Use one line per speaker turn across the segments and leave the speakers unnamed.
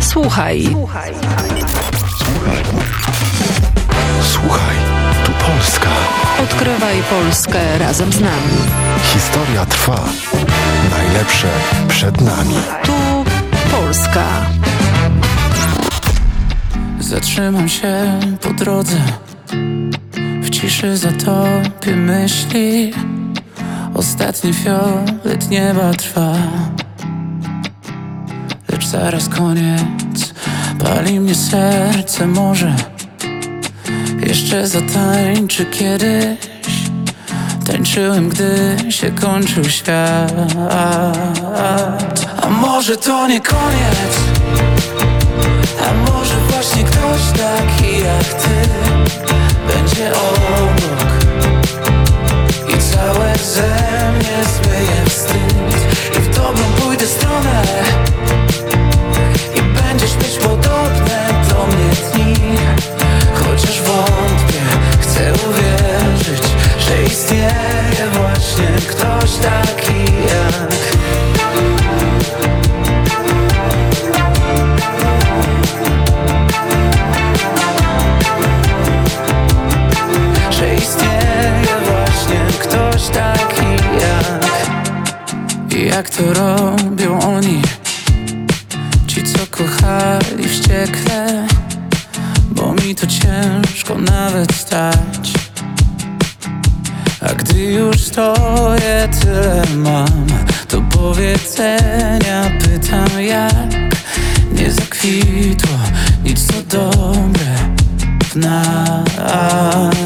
Słuchaj.
Słuchaj. Słuchaj, tu Polska.
Odkrywaj Polskę razem z nami.
Historia trwa. Najlepsze przed nami.
Tu Polska.
Zatrzymam się po drodze W ciszy zatopię myśli Ostatni fiolet nieba trwa zaraz koniec. Pali mnie serce może Jeszcze zatańczy kiedyś. Tańczyłem, gdy się kończył świat. A może to nie koniec? A może właśnie ktoś taki jak ty Będzie obok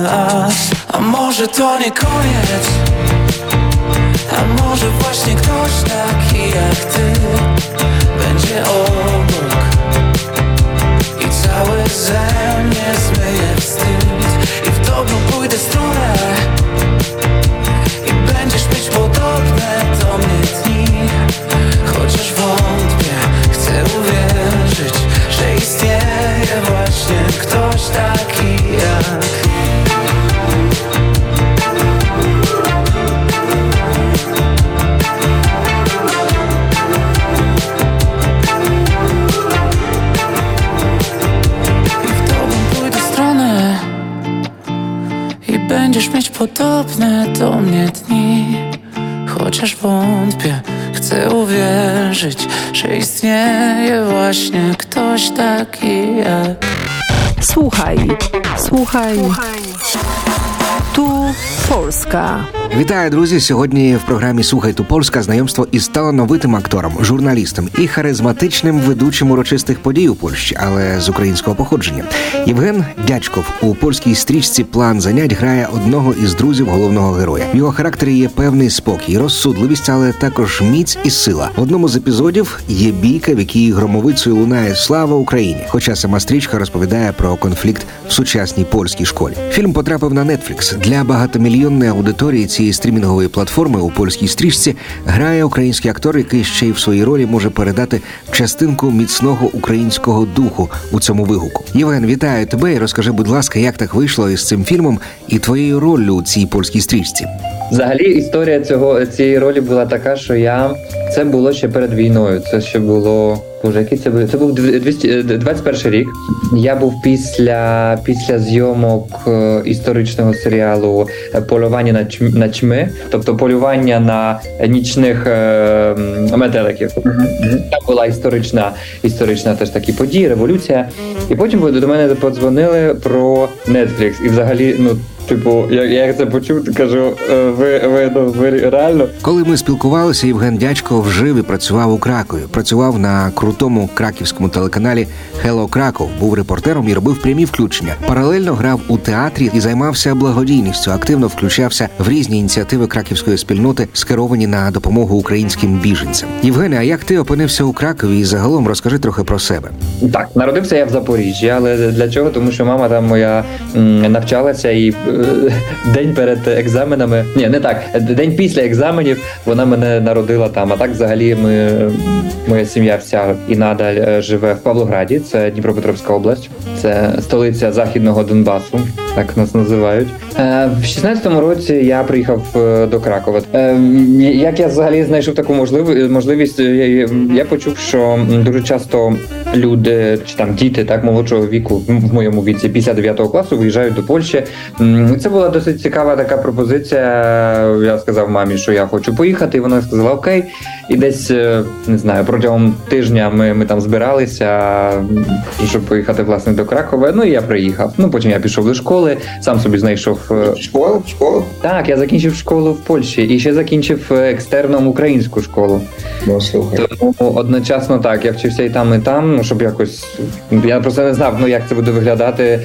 nas. A może to nie koniec? A może właśnie ktoś taki jak ty Będzie obok I całe ze mnie zmyje wstyd? I w dobrą pójdę stronę podobne do mnie dni Chociaż wątpię, chcę uwierzyć Że istnieje właśnie ktoś taki jak
Słuchaj. Słuchaj. Tu Polska.
Вітаю, друзі! Сьогодні в програмі Слухай ту Польська знайомство із талановитим актором, журналістом і харизматичним ведучим урочистих подій у Польщі, але з українського походження. Євген Дячков у польській стрічці План занять грає одного із друзів головного героя. В його характері є певний спокій, розсудливість, але також міць і сила. В одному з епізодів є бійка, в якій громовицею лунає Слава Україні. Хоча сама стрічка розповідає про конфлікт в сучасній польській школі. Фільм потрапив на Netflix. для багатомільйонної аудиторії цієї стрімінгової платформи у польській стрічці грає український актор, який ще й в своїй ролі може передати частинку міцного українського духу у цьому вигуку. Євген, вітаю тебе і розкажи, будь ласка, як так вийшло із цим фільмом і твоєю роллю у цій польській стрічці.
Взагалі, історія цього цієї ролі була така, що я це було ще перед війною. Це ще було Боже, який це був? Це був 200, 21 рік. Я був після після зйомок е, історичного серіалу е, Полювання на чм, на чми, тобто полювання на нічних е, метеликів. Там була історична, історична теж такі події, революція. І потім до мене подзвонили про Netflix. І взагалі, ну. Типу, я, я це почув, то кажу, «Е, ви, ви, ну, ви реально
Коли ми спілкувалися, Євген Дячко вжив і працював у Кракові. Працював на крутому краківському телеканалі Hello Краков, був репортером і робив прямі включення. Паралельно грав у театрі і займався благодійністю. Активно включався в різні ініціативи краківської спільноти, скеровані на допомогу українським біженцям. Євгене, а як ти опинився у Кракові і загалом розкажи трохи про себе?
Так, народився я в Запоріжжі, але для чого? Тому що мама там моя м, навчалася і день перед екзаменами. Ні, не так. День після екзаменів вона мене народила там. А так, взагалі, ми моя сім'я вся і надаль е, живе в Павлограді. Це Дніпропетровська область, це столиця західного Донбасу, так нас називають. Е, В 16-му році я приїхав е, до Кракова. Е, Як я взагалі знайшов таку можливість, е, я почув, що дуже часто люди чи там діти так молодшого віку в моєму віці після 9 класу виїжджають до Польщі. М, Це була досить цікава така пропозиція. Я сказав мамі, що я хочу поїхати, і вона сказала окей. І десь е, не знаю, протягом тижня ми, ми там збиралися, щоб поїхати власне до Кракова. Ну і я приїхав. Ну потім я пішов до школи, сам собі знайшов. е,
Школа? Школа?
Так, я закінчив школу в Польщі і ще закінчив е, екстерном українську школу.
Ну, слухай.
Тому одночасно так, я вчився і там, і там, ну щоб якось. Я просто не знав, ну як це буде виглядати.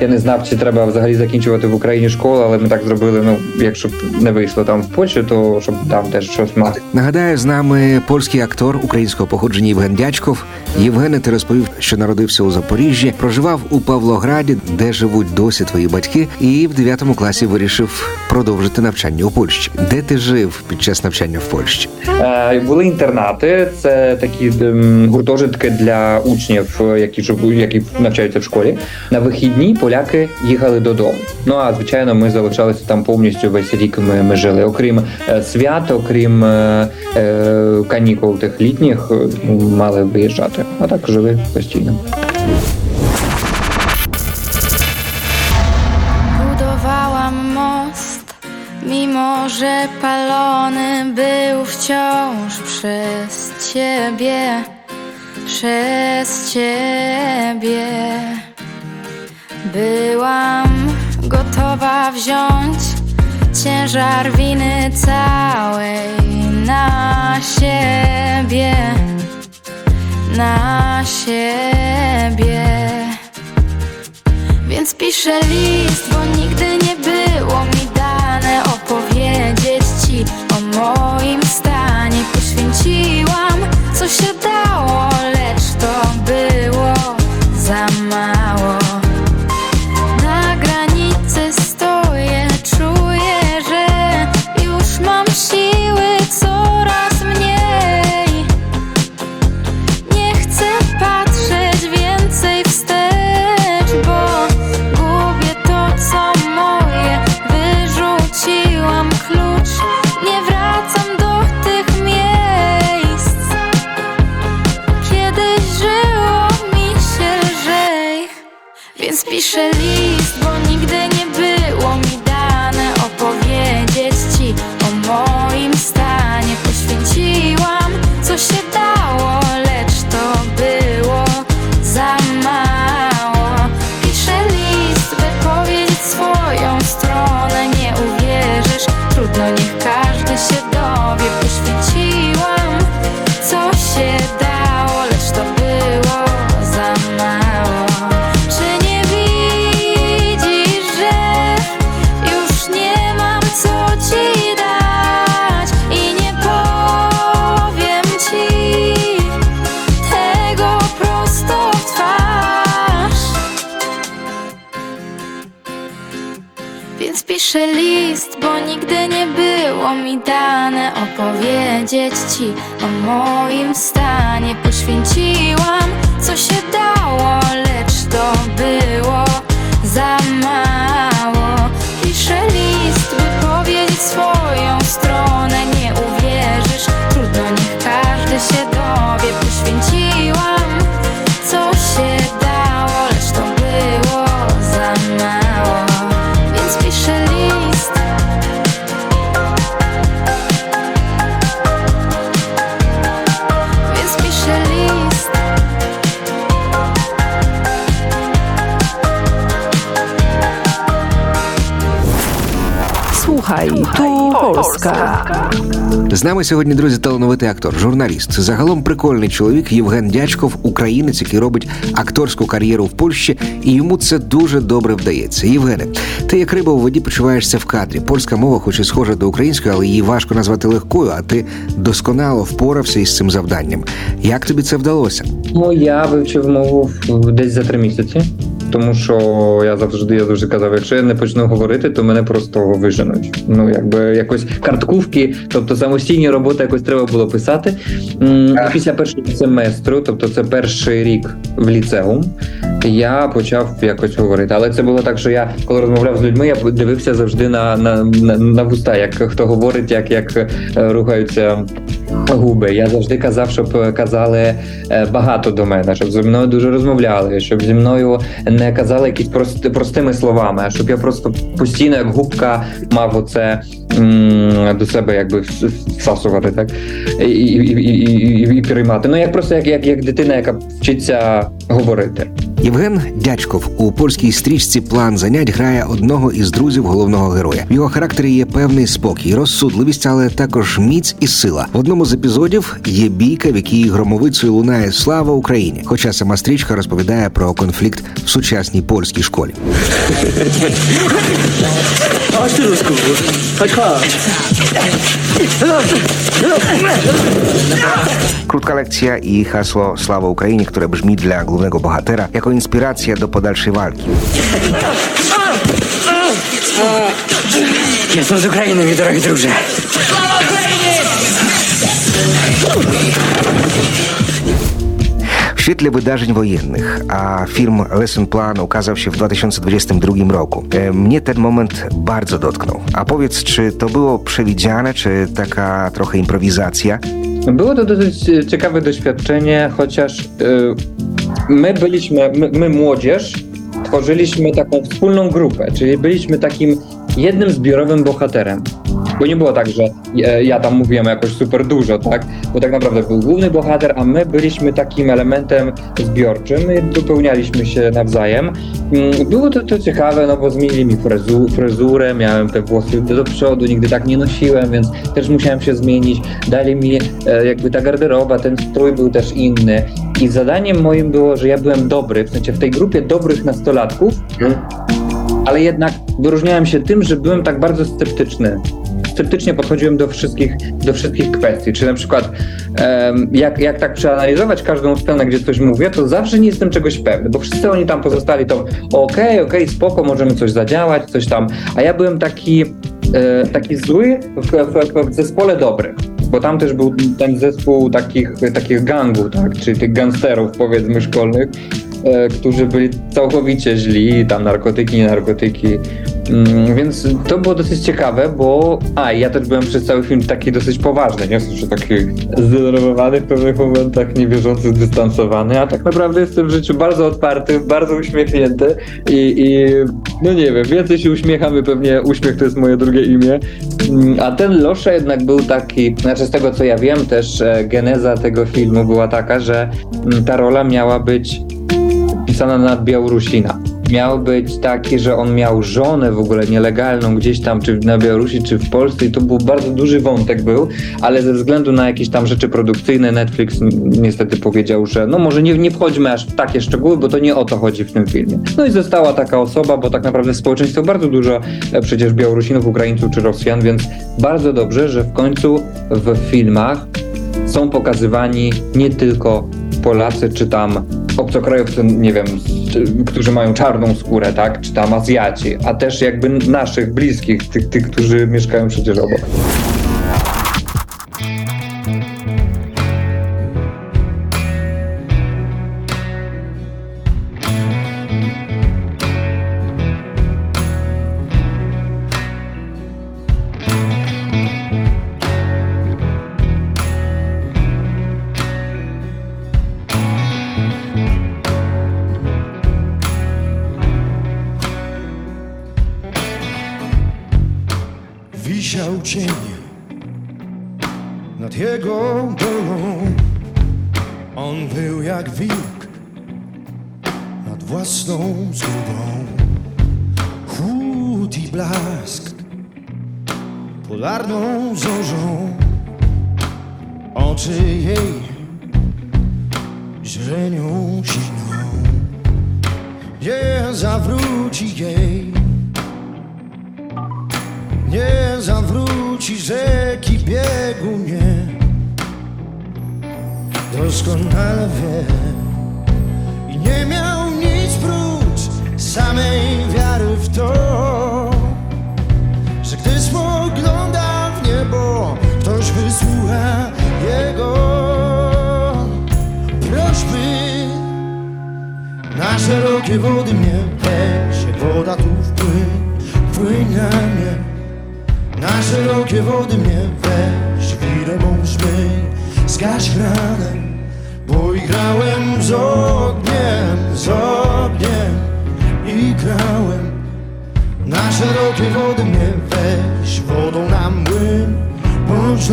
Я не знав, чи треба взагалі закінчувати в Україні школу, але ми так зробили. Ну, якщо б не вийшло там в Польщі, то щоб там теж щось мати.
Нагадаю, з нами польський актор українського походження Євген Дячков. Євгене, ти розповів, що народився у Запоріжжі, проживав у Павлограді, де живуть досі твої батьки, і в 9 класі вирішив продовжити навчання у Польщі. Де ти жив під час навчання в Польщі?
Е, були інтернати, це такі ем, гуртожитки для учнів, е, які які навчаються в школі. На вихідні поляки їхали додому. Ну а звичайно, ми залишалися там повністю весь рік. Ми, ми жили. Окрім е, свят, окрім е, е, канікул тих літніх, е, мали виїжджати. А так жили постійно.
Budowałam most, mimo że palony był wciąż przez ciebie, przez ciebie. Byłam gotowa wziąć ciężar winy całej na siebie, na siebie. Więc piszę list, bo nigdy nie było mi dane opowiedzieć ci o moim stanie. Poświęciłam, co się dało, lecz to było za. Piszę list, bo nigdy nie było mi dane opowiedzieć ci o moim stanie. Poświęciłam, co się dało, lecz to było za mało. Piszę list, by powiedzieć swoją stronę. Nie uwierzysz, trudno, niech każdy się dowie. Poświęciłam,
Słuchaj, tu
З нами сьогодні, друзі, талановитий актор, журналіст. Загалом прикольний чоловік Євген Дячков, українець, який робить акторську кар'єру в Польщі, і йому це дуже добре вдається. Євгене, ти як риба у воді почуваєшся в кадрі. Польська мова, хоч і схожа до української, але її важко назвати легкою. А ти досконало впорався із цим завданням. Як тобі це вдалося?
Ну я вивчив мову в- десь за три місяці. тому що я завжди я завжди казав, якщо я не почну говорити, то мене просто виженуть. Ну якби якось карткувки, тобто самостійні роботи якось треба було писати. Після першого семестру, тобто це перший рік в ліцеум, я почав якось говорити. Але це було так, що я коли розмовляв з людьми, я дивився завжди на, на, на, на вуста, як хто говорить, як, як е, рухаються губи. Я завжди казав, щоб казали е, багато до мене, щоб зі мною дуже розмовляли, щоб зі мною не казали якісь прости, простими словами, а щоб я просто постійно, як губка, мав оце м, до себе якби всасувати, так і, і, і, і, і, переймати. Ну як просто як, як, як дитина, яка вчиться говорити.
Євген Дячков у польській стрічці План занять грає одного із друзів головного героя. В його характері є певний спокій, розсудливість, але також міць і сила. В одному з епізодів є бійка, в якій громовицею лунає Слава Україні. Хоча сама стрічка розповідає про конфлікт в сучасній польській школі. Krótka lekcja i hasło Sława Ukrainie, które brzmi dla głównego bohatera jako inspiracja do podalszej walki.
Jestem z Ukrainy, mój drogi druże.
W świetle wydarzeń wojennych, a film Lesson Plan ukazał się w 2022 roku. E, Mnie ten moment bardzo dotknął. A powiedz, czy to było przewidziane, czy taka trochę improwizacja?
Było to dosyć e, ciekawe doświadczenie, chociaż e, my byliśmy, my, my młodzież, tworzyliśmy taką wspólną grupę, czyli byliśmy takim jednym zbiorowym bohaterem. Bo nie było tak, że e, ja tam mówiłem jakoś super dużo, tak? Bo tak naprawdę był główny bohater, a my byliśmy takim elementem zbiorczym i dopełnialiśmy się nawzajem. Mm, Było to, to ciekawe, no bo zmienili mi frezu, fryzurę, miałem te włosy do przodu, nigdy tak nie nosiłem, więc też musiałem się zmienić. Dali mi e, jakby ta garderoba, ten strój był też inny. I zadaniem moim było, że ja byłem dobry, w sensie w tej grupie dobrych nastolatków, ale jednak wyróżniałem się tym, że byłem tak bardzo sceptyczny. Sceptycznie podchodziłem do wszystkich, do wszystkich kwestii. Czy na przykład, jak, jak tak przeanalizować każdą scenę, gdzie coś mówię, to zawsze nie jestem czegoś pewny, bo wszyscy oni tam pozostali to okej, okej, spoko, możemy coś zadziałać, coś tam. A ja byłem taki, e, taki zły w, w, w zespole dobrych. Bo tam też był ten zespół takich, takich gangów, tak? czyli tych gangsterów powiedzmy szkolnych, e, którzy byli całkowicie źli, tam narkotyki, narkotyki. Mm, więc to było dosyć ciekawe, bo. A, ja też byłem przez cały film taki dosyć poważny, nie że taki zdenerwowany w pewnych momentach, niewierzący, zdystansowany, a tak naprawdę jestem w życiu bardzo otwarty, bardzo uśmiechnięty i, i no nie wiem, więcej się uśmiechamy, pewnie uśmiech to jest moje drugie imię. Mm, A ten Losze jednak był taki, znaczy z tego co ja wiem, też e, geneza tego filmu była taka, że mm, ta rola miała być pisana na Białorusina. Miał być taki, że on miał żonę w ogóle nielegalną gdzieś tam, czy na Białorusi, czy w Polsce i to był bardzo duży wątek był, ale ze względu na jakieś tam rzeczy produkcyjne Netflix niestety powiedział, że no może nie, nie wchodźmy aż w takie szczegóły, bo to nie o to chodzi w tym filmie. No i została taka osoba, bo tak naprawdę w społeczeństwie bardzo dużo e, przecież Białorusinów, Ukraińców czy Rosjan, więc bardzo dobrze, że w końcu w filmach są pokazywani nie tylko Polacy, czy tam obcokrajowcy, nie wiem, którzy mają czarną skórę, tak, czy tam Azjaci, a też jakby naszych bliskich, tych, tych którzy mieszkają przecież obok.
Wisiał cień nad jego dolą. On był jak wilk nad własną zgubą. Chłód i blask polarną zorzą. Oczy jej źrenią siną. Nie zawróci jej nie zawróci rzeki biegu nie Doskonale wie I nie miał nic prócz samej wiary w to, że gdy spogląda w niebo, ktoś wysłucha jego prośby. Na szerokie wody mnie weź, woda tu wpłyń na mnie. Na szerokie wody mnie weź, wirę mą zmyj, zgaś ranę. Bo grałem z ogniem, z ogniem i grałem. Na szerokie wody mnie weź, wodą na młyn, bądź.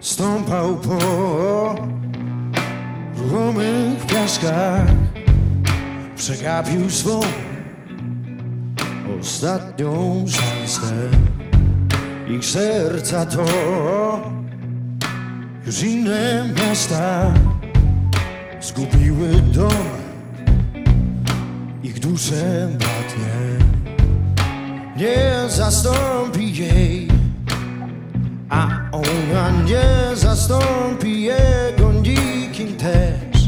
Stąpał po ruchomych piaskach, przegapił swą ostatnią szansę. Ich serca to już inne miasta zgubiły dom, ich dusze blatnie. Nie zastąpi jej, a ona nie zastąpi jego nikim też.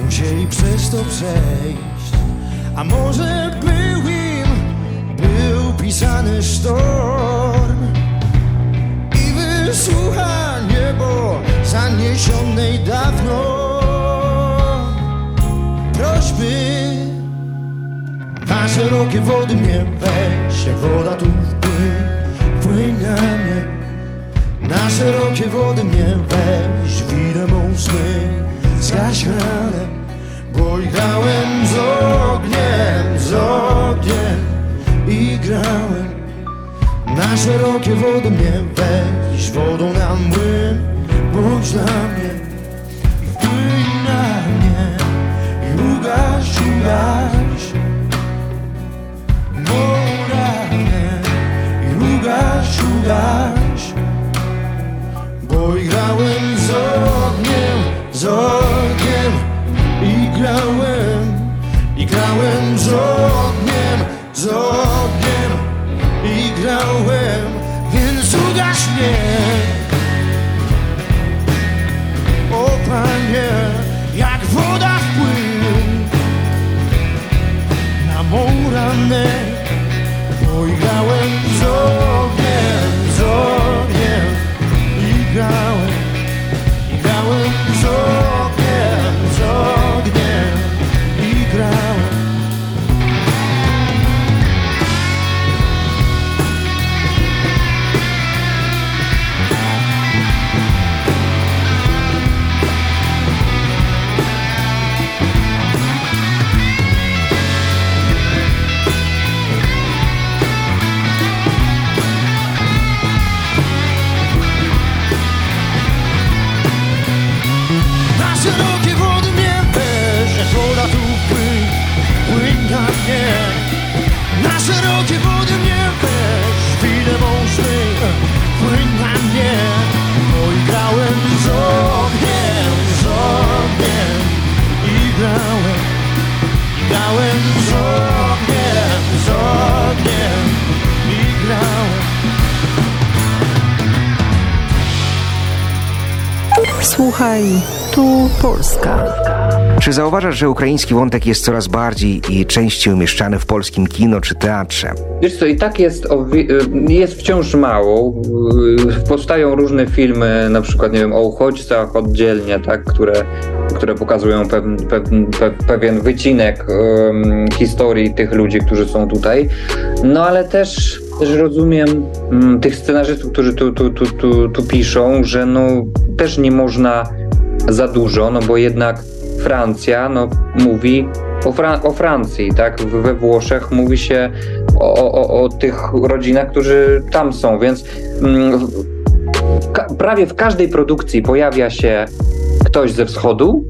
Musieli przez to przejść, a może był im, był pisany sztorm i wysłucha niebo zaniesionej dawno prośby. Na szerokie wody mnie weź, jak woda tu wpłyń na mnie. Na szerokie wody mnie weź, wirę mą zgaś grałem z ogniem, z ogniem i grałem. Na szerokie wody mnie weź, wodą na młyn, bądź dla mnie. I wpłyń na mnie, i ugaś, ugaś, moralnie, i ugaś, ugaś. Bo grałem z ogniem, z ogniem grałem, i grałem z ogniem, z ogniem i grałem, więc ugaś mnie. O Panie, jak woda wpływ na mą ranę, tu
Polska.
Czy zauważasz, że ukraiński wątek jest coraz bardziej i częściej umieszczany w polskim kino czy teatrze?
Wiesz co, i tak jest, y, jest wciąż mało. Y, Powstają różne filmy, na przykład, nie wiem, o uchodźcach oddzielnie, tak, które, które pokazują pewien, pewien, pe- pewien wycinek em, historii tych ludzi, którzy są tutaj. No ale też, też rozumiem mm, tych scenarzystów, którzy tu, tu, tu, tu, tu piszą, że no też nie można za dużo, no bo jednak Francja no, mówi o, o Francji, tak? We Włoszech mówi się o, o, o tych rodzinach, którzy tam są, więc mm, prawie w każdej produkcji pojawia się ktoś ze wschodu,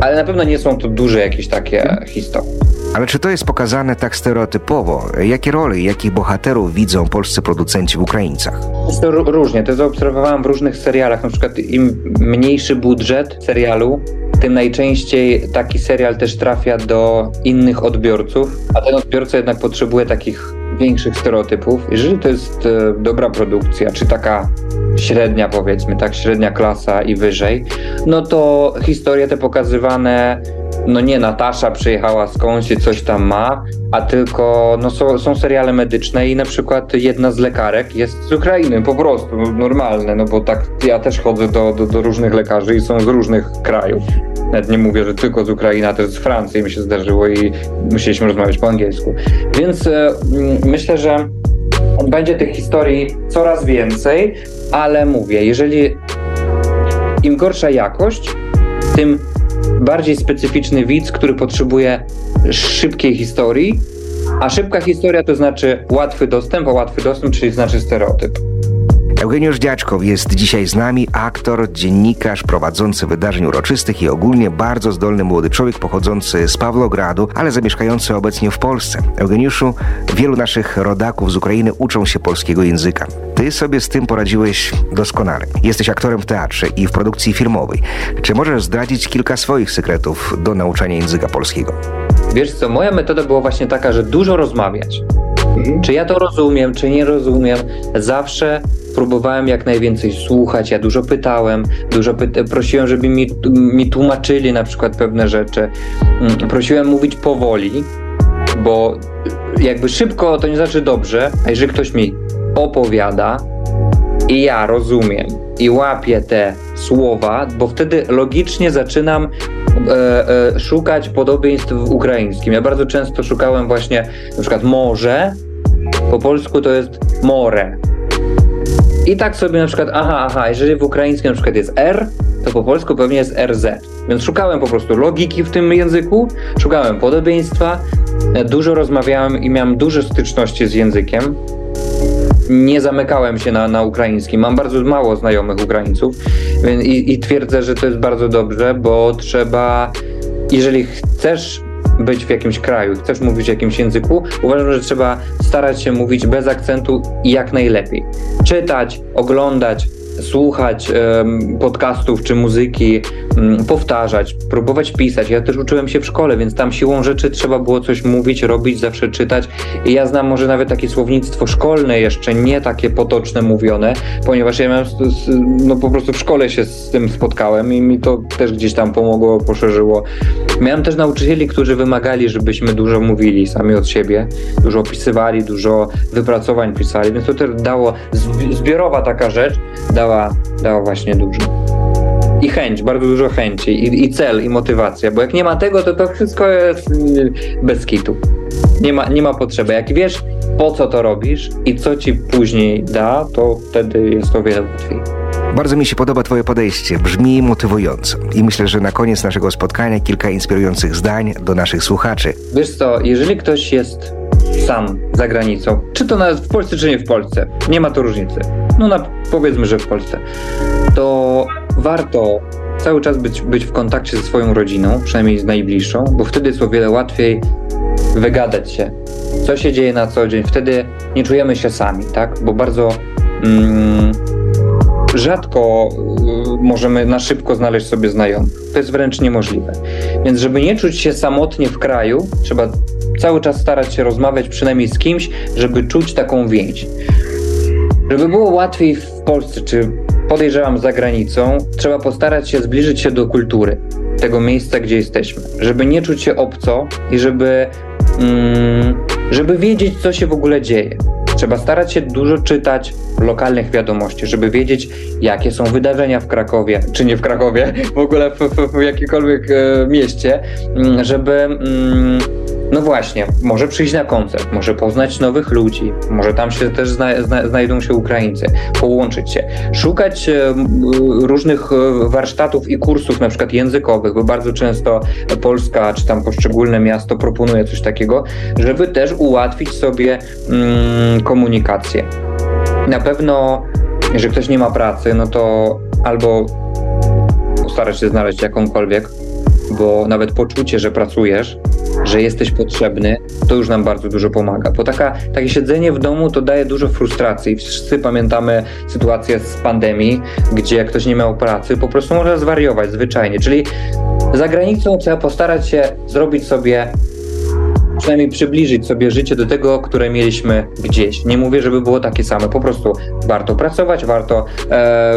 ale na pewno nie są to duże jakieś takie historie.
Ale czy to jest pokazane tak stereotypowo? Jakie role i jakich bohaterów widzą polscy producenci w Ukraińcach?
To ró- różnie, to zaobserwowałem w różnych serialach, na przykład im mniejszy budżet serialu, tym najczęściej taki serial też trafia do innych odbiorców, a ten odbiorca jednak potrzebuje takich większych stereotypów. Jeżeli to jest e, dobra produkcja, czy taka średnia powiedzmy, tak, średnia klasa i wyżej, no to historie te pokazywane, no nie Natasza przyjechała skądś i coś tam ma, a tylko no są, są seriale medyczne i na przykład jedna z lekarek jest z Ukrainy, po prostu, no, normalne, no bo tak ja też chodzę do, do, do różnych lekarzy i są z różnych krajów. Nawet nie mówię, że tylko z Ukrainy, a też z Francji mi się zdarzyło i musieliśmy rozmawiać po angielsku. Więc e, myślę, że będzie tych historii coraz więcej, ale mówię, jeżeli im gorsza jakość, tym bardziej specyficzny widz, który potrzebuje szybkiej historii, a szybka historia to znaczy łatwy dostęp, a łatwy dostęp, czyli znaczy stereotyp.
Eugeniusz Dziaczkow jest dzisiaj z nami, aktor, dziennikarz, prowadzący wydarzeń uroczystych i ogólnie bardzo zdolny młody człowiek pochodzący z Pawlogradu, ale zamieszkający obecnie w Polsce. Eugeniuszu, wielu naszych rodaków z Ukrainy uczą się polskiego języka. Ty sobie z tym poradziłeś doskonale. Jesteś aktorem w teatrze i w produkcji filmowej. Czy możesz zdradzić kilka swoich sekretów do nauczania języka polskiego?
Wiesz co, moja metoda była właśnie taka, że dużo rozmawiać. Czy ja to rozumiem, czy nie rozumiem, zawsze próbowałem jak najwięcej słuchać, ja dużo pytałem, dużo pyta- prosiłem, żeby mi, mi tłumaczyli na przykład pewne rzeczy. Mm, Prosiłem mówić powoli, bo jakby szybko to nie znaczy dobrze, a jeżeli ktoś mi opowiada i ja rozumiem i łapię te słowa, bo wtedy logicznie zaczynam e, e, szukać podobieństw w ukraińskim. Ja bardzo często szukałem właśnie na przykład morze, po polsku to jest more. I tak sobie na przykład, aha, aha, jeżeli w ukraińskim na przykład jest R, to po polsku pewnie jest RZ. Więc szukałem po prostu logiki w tym języku, szukałem podobieństwa, e, dużo rozmawiałem i miałem dużo styczności z językiem. Nie zamykałem się na, na ukraińskim. Mam bardzo mało znajomych Ukraińców więc, i, i twierdzę, że to jest bardzo dobrze, bo trzeba, jeżeli chcesz być w jakimś kraju, chcesz mówić w jakimś języku, uważam, że trzeba starać się mówić bez akcentu i jak najlepiej. Czytać, oglądać, słuchać podcastów czy muzyki, mm, powtarzać, próbować pisać. Ja też uczyłem się w szkole, więc tam siłą rzeczy trzeba było coś mówić, robić, zawsze czytać. I ja znam może nawet takie słownictwo szkolne jeszcze, nie takie potoczne mówione, ponieważ ja miałem, no po prostu w szkole się z tym spotkałem i mi to też gdzieś tam pomogło, poszerzyło. Miałem też nauczycieli, którzy wymagali, żebyśmy dużo mówili sami od siebie, dużo opisywali, dużo wypracowań pisali, więc to też dało, zbi- zbiorowa taka rzecz dała, dała właśnie dużo. I chęć, bardzo dużo chęci, i, i cel, i motywacja, bo jak nie ma tego, to to wszystko jest y, bez kitu. Nie ma, nie ma potrzeby. Jak wiesz, po co to robisz i co ci później da, to wtedy jest o wiele łatwiej.
Bardzo mi się podoba Twoje podejście, brzmi motywująco. I myślę, że na koniec naszego spotkania kilka inspirujących zdań do naszych słuchaczy.
Wiesz co, jeżeli ktoś jest sam za granicą, czy to nawet w Polsce, czy nie w Polsce, nie ma to różnicy. No na, powiedzmy, że w Polsce, to warto cały czas być, być w kontakcie ze swoją rodziną, przynajmniej z najbliższą, bo wtedy jest o wiele łatwiej wygadać się, co się dzieje na co dzień. Wtedy nie czujemy się sami, tak? Bo bardzo mm, rzadko y, możemy na szybko znaleźć sobie znajomych. To jest wręcz niemożliwe. Więc żeby nie czuć się samotnie w kraju, trzeba cały czas starać się rozmawiać przynajmniej z kimś, żeby czuć taką więź. Żeby było łatwiej w Polsce, czy podejrzewam za granicą, trzeba postarać się zbliżyć się do kultury tego miejsca, gdzie jesteśmy. Żeby nie czuć się obco i żeby, mm, żeby wiedzieć, co się w ogóle dzieje. Trzeba starać się dużo czytać lokalnych wiadomości, żeby wiedzieć, jakie są wydarzenia w Krakowie, czy nie w Krakowie, w ogóle w, w, w jakimkolwiek e, mieście, mm, żeby. Mm, no właśnie, może przyjść na koncert, może poznać nowych ludzi, może tam się też zna, zna, znajdą się Ukraińcy, połączyć się, szukać e, m, różnych e, warsztatów i kursów, na przykład językowych, bo bardzo często Polska czy tam poszczególne miasto proponuje coś takiego, żeby też ułatwić sobie mm, komunikację. Na pewno, jeżeli ktoś nie ma pracy, no to albo postarać się znaleźć jakąkolwiek, bo nawet poczucie, że pracujesz, że jesteś potrzebny, to już nam bardzo dużo pomaga. Bo taka, takie siedzenie w domu to daje dużo frustracji. Wszyscy pamiętamy sytuację z pandemii, gdzie jak ktoś nie miał pracy, po prostu może zwariować zwyczajnie. Czyli za granicą trzeba postarać się zrobić sobie przynajmniej przybliżyć sobie życie do tego, które mieliśmy gdzieś. Nie mówię, żeby było takie same, po prostu warto pracować, warto e,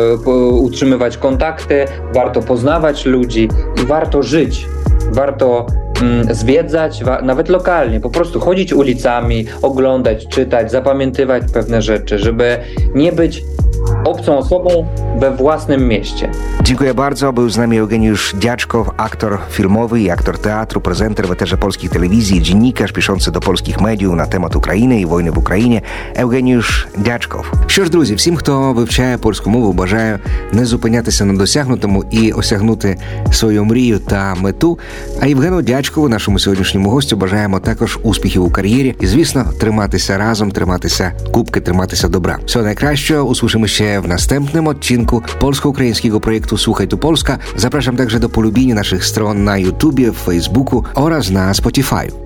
utrzymywać kontakty, warto poznawać ludzi i warto żyć. Warto mm, zwiedzać, nawet lokalnie, po prostu chodzić ulicami, oglądać, czytać, zapamiętywać pewne rzeczy, żeby nie być obcą osobą we własnym mieście.
Dziękuję bardzo. Był z nami Eugeniusz Dziaczkow, aktor filmowy i aktor teatru, prezenter w eterze polskiej telewizji, dziennikarz piszący do polskich mediów на temat України і війни в Україні Евгеніуш Дячков. Що ж, друзі, всім, хто вивчає польську мову, бажаю не зупинятися на досягнутому і осягнути свою мрію та мету. А Євгену Дячкову, нашому сьогоднішньому гостю, бажаємо також успіхів у кар'єрі і, звісно, триматися разом, триматися кубки, триматися добра. Всього найкращого. Usłyszymy w następnym odcinku polsko-ukraińskiego projektu Słuchaj tu Polska. Zapraszam także do polubienia naszych stron na YouTubie, w Facebooku oraz na Spotify.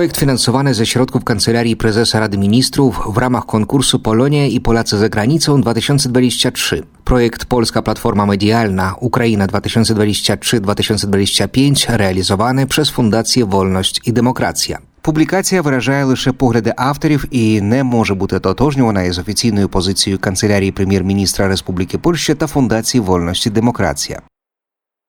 Projekt finansowany ze środków Kancelarii Prezesa Rady Ministrów w ramach konkursu Polonia i Polacy za granicą 2023. Projekt Polska Platforma Medialna Ukraina 2023-2025 реалізований przez Фундацію Вольність і Демократія. Публікація виражає лише погляди авторів і не може бути тотожнювана із офіційною позицією Канцелярії прем'єр-міністра Республіки Польща та Фундації Вольності і Демократія.